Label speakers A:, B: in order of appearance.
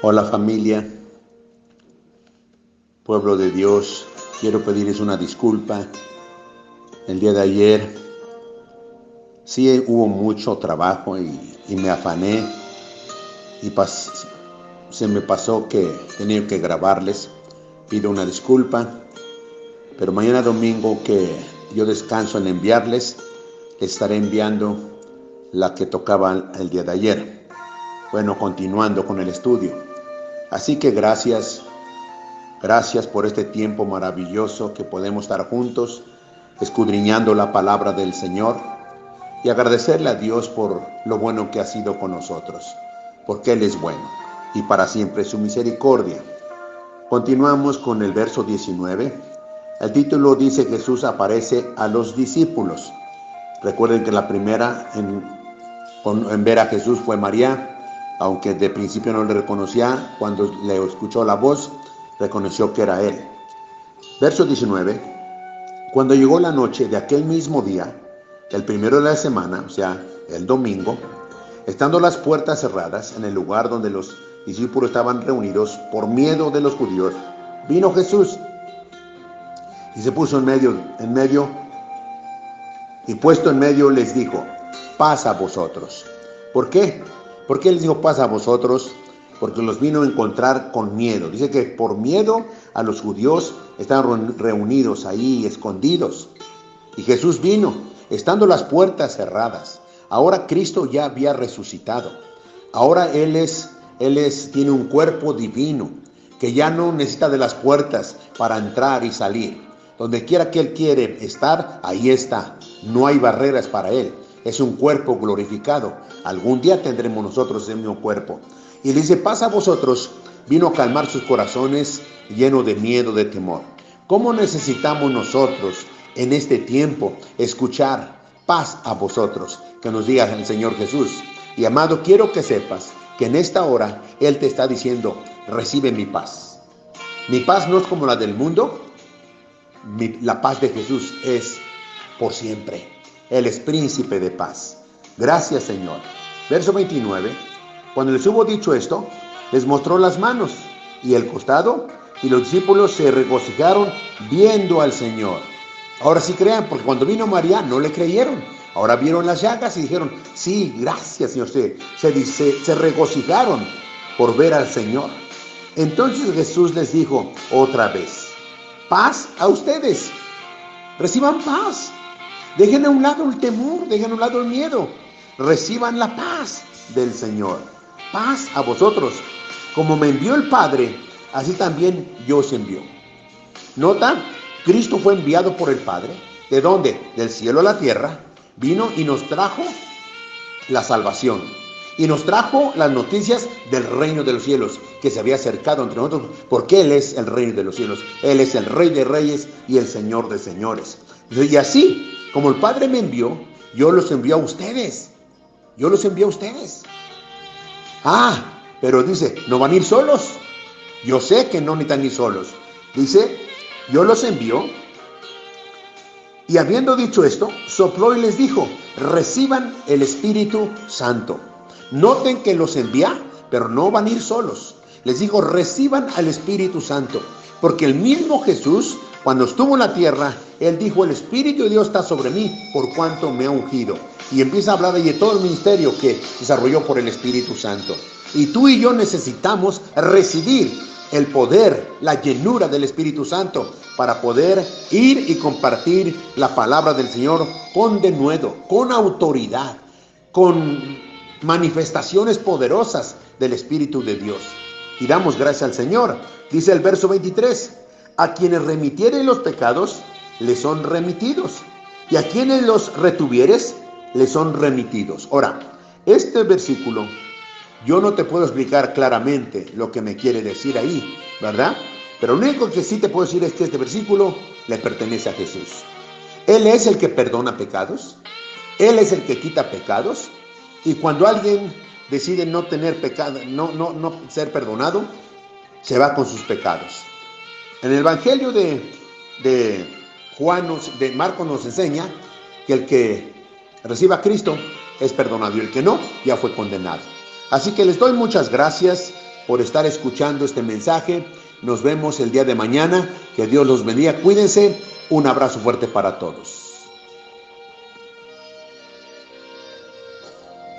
A: Hola familia, pueblo de Dios, quiero pedirles una disculpa. El día de ayer sí hubo mucho trabajo y, me afané y se me pasó que tenía que grabarles. Pido una disculpa, pero mañana domingo que yo descanso en enviarles, estaré enviando la que tocaba el día de ayer. Bueno, continuando con el estudio. Así que gracias, gracias por este tiempo maravilloso que podemos estar juntos escudriñando la palabra del Señor y agradecerle a Dios por lo bueno que ha sido con nosotros, porque Él es bueno y para siempre su misericordia. Continuamos con el verso 19. El título dice Jesús aparece a los discípulos. Recuerden que la primera en, en ver a Jesús fue María, aunque de principio no le reconocía, cuando le escuchó la voz, reconoció que era él. Verso 19. Cuando llegó la noche de aquel mismo día, el primero de la semana, o sea, el domingo, estando las puertas cerradas en el lugar donde los discípulos estaban reunidos por miedo de los judíos, vino Jesús y se puso en medio, en medio, y puesto en medio les dijo, paz a vosotros. ¿Por qué? ¿Por qué les dijo paz a vosotros? Porque los vino a encontrar con miedo. Dice que por miedo a los judíos estaban reunidos ahí, escondidos. Y Jesús vino, estando las puertas cerradas. Ahora Cristo ya había resucitado. Ahora Él es, Él es, tiene un cuerpo divino que ya no necesita de las puertas para entrar y salir. Donde quiera que Él quiere estar, ahí está. No hay barreras para Él es un cuerpo glorificado. Algún día tendremos nosotros ese mismo cuerpo. Y dice, pasa a vosotros, vino a calmar sus corazones lleno de miedo, de temor. ¿Cómo necesitamos nosotros en este tiempo escuchar paz a vosotros? Que nos diga el Señor Jesús. Y amado, quiero que sepas que en esta hora Él te está diciendo, recibe mi paz. Mi paz no es como la del mundo, la paz de Jesús es por siempre. Él es príncipe de paz. Gracias Señor. Verso 29. Cuando les hubo dicho esto, les mostró las manos y el costado, y los discípulos se regocijaron viendo al Señor. Ahora sí crean, porque cuando vino María no le creyeron. Ahora vieron las llagas y dijeron, sí, gracias Señor. Se, se, se regocijaron por ver al Señor. Entonces Jesús les dijo otra vez, paz a ustedes. Reciban paz. Dejen a un lado el temor, dejen a un lado el miedo. Reciban la paz del Señor. Paz a vosotros. Como me envió el Padre, así también yo os envió. Nota, Cristo fue enviado por el Padre. ¿De dónde? Del cielo a la tierra. Vino y nos trajo la salvación. Y nos trajo las noticias del reino de los cielos que se había acercado entre nosotros, porque Él es el reino de los cielos. Él es el rey de reyes y el señor de señores. Y así como el Padre me envió, yo los envío a ustedes. Yo los envío a ustedes. Ah, pero dice, no van a ir solos. Yo sé que no necesitan ir solos. Dice, yo los envío. Y habiendo dicho esto, sopló y les dijo, reciban el Espíritu Santo. Noten que los envía, pero no van a ir solos. Les dijo, reciban al Espíritu Santo. Porque el mismo Jesús cuando estuvo en la tierra, él dijo, el Espíritu de Dios está sobre mí por cuanto me ha ungido. Y empieza a hablar de todo el ministerio que desarrolló por el Espíritu Santo. Y tú y yo necesitamos recibir el poder, la llenura del Espíritu Santo para poder ir y compartir la palabra del Señor con denuedo, con autoridad, con manifestaciones poderosas del Espíritu de Dios. Y damos gracias al Señor. Dice el verso 23, a quienes remitieren los pecados, les son remitidos. Y a quienes los retuvieres, les son remitidos. Ahora, este versículo, yo no te puedo explicar claramente lo que me quiere decir ahí, ¿verdad? Pero lo único que sí te puedo decir es que este versículo le pertenece a Jesús. Él es el que perdona pecados, Él es el que quita pecados, y cuando alguien decide no tener pecado, no, no, no ser perdonado, se va con sus pecados. En el Evangelio de, de Juan, de Marcos nos enseña que el que reciba a Cristo es perdonado y el que no ya fue condenado. Así que les doy muchas gracias por estar escuchando este mensaje. Nos vemos el día de mañana. Que Dios los bendiga. Cuídense. Un abrazo fuerte para todos.